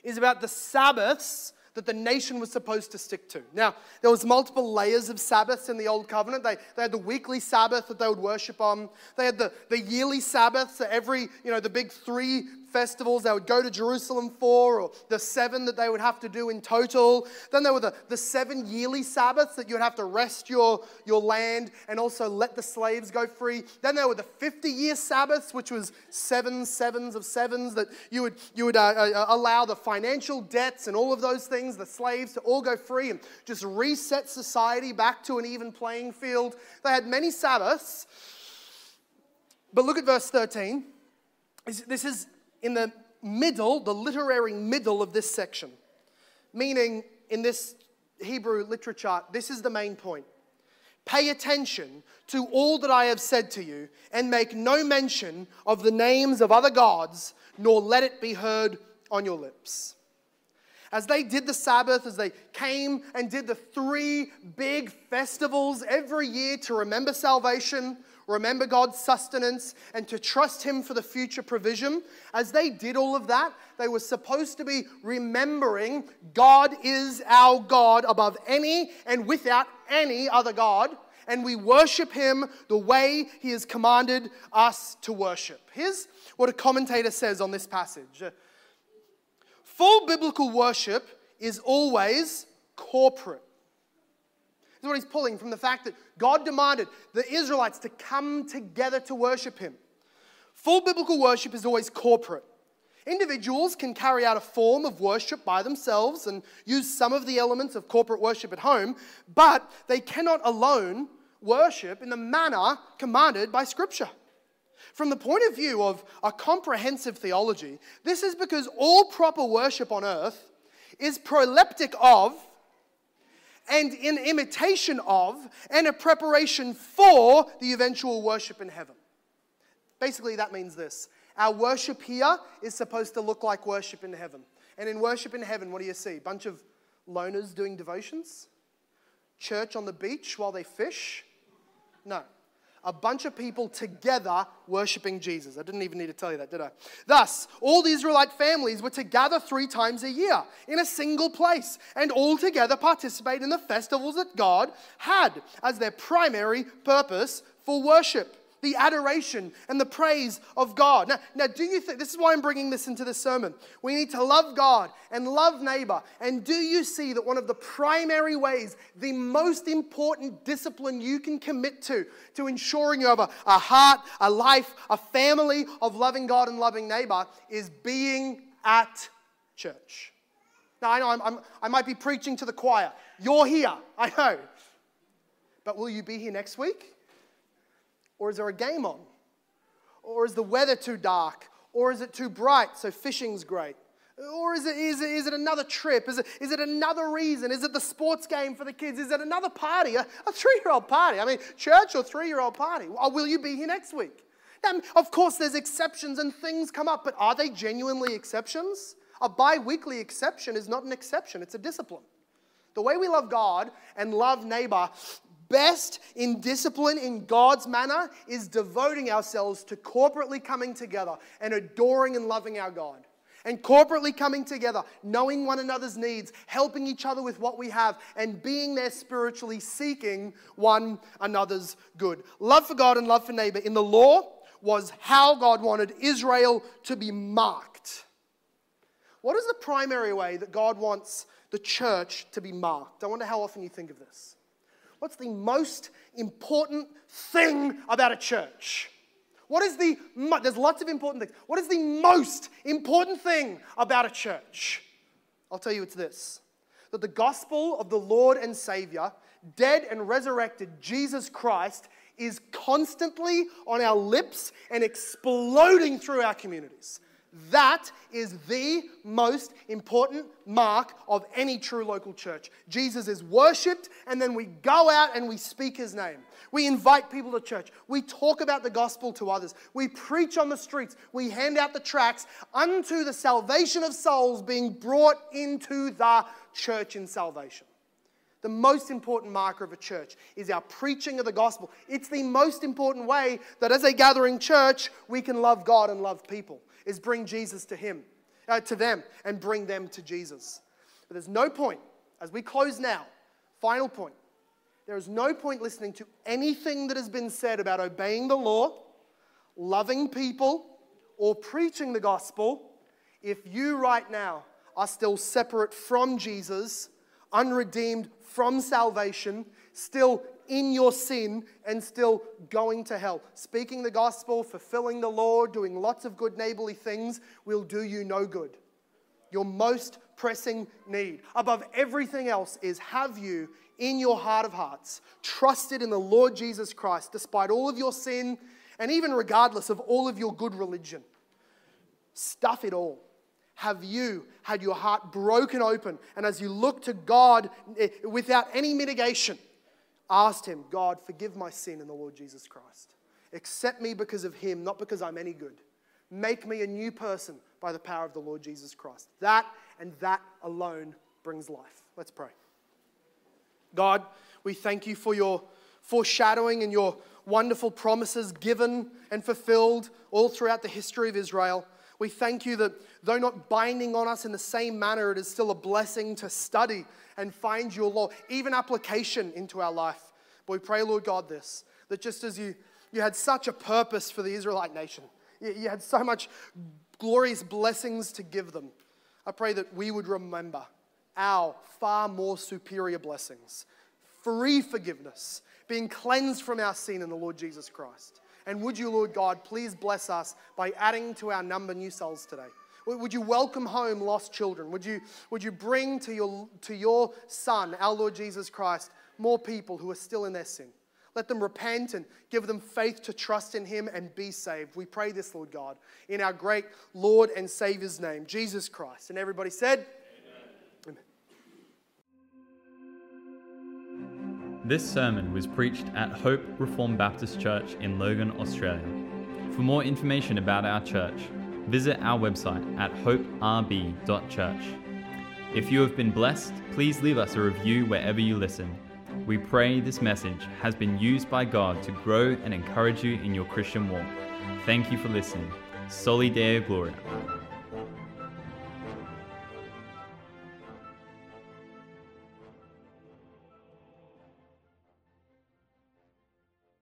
is about the sabbaths that the nation was supposed to stick to. Now, there was multiple layers of Sabbaths in the Old Covenant. They, they had the weekly Sabbath that they would worship on. They had the, the yearly Sabbaths, so every, you know, the big three festivals they would go to Jerusalem for, or the seven that they would have to do in total. Then there were the, the seven yearly Sabbaths that you would have to rest your, your land and also let the slaves go free. Then there were the 50 year Sabbaths, which was seven sevens of sevens that you would, you would uh, uh, allow the financial debts and all of those things, the slaves, to all go free and just reset society back to an even playing field. They had many Sabbaths. But look at verse 13. This is in the middle, the literary middle of this section, meaning in this Hebrew literature, this is the main point. Pay attention to all that I have said to you, and make no mention of the names of other gods, nor let it be heard on your lips. As they did the Sabbath, as they came and did the three big festivals every year to remember salvation, remember God's sustenance, and to trust Him for the future provision, as they did all of that, they were supposed to be remembering God is our God above any and without any other God, and we worship Him the way He has commanded us to worship. Here's what a commentator says on this passage. Full biblical worship is always corporate is what he's pulling from the fact that God demanded the Israelites to come together to worship him. Full biblical worship is always corporate. Individuals can carry out a form of worship by themselves and use some of the elements of corporate worship at home, but they cannot alone worship in the manner commanded by Scripture. From the point of view of a comprehensive theology, this is because all proper worship on earth is proleptic of and in imitation of and a preparation for the eventual worship in heaven. Basically, that means this our worship here is supposed to look like worship in heaven. And in worship in heaven, what do you see? Bunch of loners doing devotions? Church on the beach while they fish? No. A bunch of people together worshiping Jesus. I didn't even need to tell you that, did I? Thus, all the Israelite families were to gather three times a year in a single place and all together participate in the festivals that God had as their primary purpose for worship the adoration and the praise of God. Now, now, do you think this is why I'm bringing this into the sermon? We need to love God and love neighbor. And do you see that one of the primary ways, the most important discipline you can commit to, to ensuring you have a, a heart, a life, a family of loving God and loving neighbor, is being at church? Now, I know I'm, I'm, I might be preaching to the choir. You're here, I know. But will you be here next week? Or is there a game on? Or is the weather too dark? Or is it too bright, so fishing's great? Or is it, is it, is it another trip? Is it, is it another reason? Is it the sports game for the kids? Is it another party? A, a three year old party? I mean, church or three year old party? Or will you be here next week? Now, of course, there's exceptions and things come up, but are they genuinely exceptions? A bi weekly exception is not an exception, it's a discipline. The way we love God and love neighbor best in discipline in God's manner is devoting ourselves to corporately coming together and adoring and loving our God. And corporately coming together, knowing one another's needs, helping each other with what we have, and being there spiritually, seeking one another's good. Love for God and love for neighbor in the law was how God wanted Israel to be marked. What is the primary way that God wants the church to be marked? I wonder how often you think of this. What's the most important thing about a church? What is the, there's lots of important things. What is the most important thing about a church? I'll tell you it's this that the gospel of the Lord and Savior, dead and resurrected Jesus Christ, is constantly on our lips and exploding through our communities. That is the most important mark of any true local church. Jesus is worshiped, and then we go out and we speak his name. We invite people to church. We talk about the gospel to others. We preach on the streets. We hand out the tracts unto the salvation of souls being brought into the church in salvation. The most important marker of a church is our preaching of the gospel. It's the most important way that as a gathering church, we can love God and love people is bring Jesus to him, uh, to them, and bring them to Jesus. But there's no point, as we close now, final point, there is no point listening to anything that has been said about obeying the law, loving people, or preaching the gospel if you right now are still separate from Jesus, unredeemed from salvation, still in your sin and still going to hell. Speaking the gospel, fulfilling the law, doing lots of good neighborly things will do you no good. Your most pressing need, above everything else, is have you in your heart of hearts trusted in the Lord Jesus Christ despite all of your sin and even regardless of all of your good religion. Stuff it all have you had your heart broken open? And as you look to God eh, without any mitigation, asked him, God, forgive my sin in the Lord Jesus Christ. Accept me because of him, not because I'm any good. Make me a new person by the power of the Lord Jesus Christ. That and that alone brings life. Let's pray. God, we thank you for your foreshadowing and your wonderful promises given and fulfilled all throughout the history of Israel. We thank you that though not binding on us in the same manner, it is still a blessing to study and find your law, even application into our life. But we pray, Lord God, this that just as you, you had such a purpose for the Israelite nation, you, you had so much glorious blessings to give them. I pray that we would remember our far more superior blessings free forgiveness, being cleansed from our sin in the Lord Jesus Christ. And would you, Lord God, please bless us by adding to our number new souls today? Would you welcome home lost children? Would you, would you bring to your, to your Son, our Lord Jesus Christ, more people who are still in their sin? Let them repent and give them faith to trust in Him and be saved. We pray this, Lord God, in our great Lord and Savior's name, Jesus Christ. And everybody said, Amen. This sermon was preached at Hope Reformed Baptist Church in Logan, Australia. For more information about our church, visit our website at hoperb.church. If you have been blessed, please leave us a review wherever you listen. We pray this message has been used by God to grow and encourage you in your Christian walk. Thank you for listening. Soli Deo Gloria.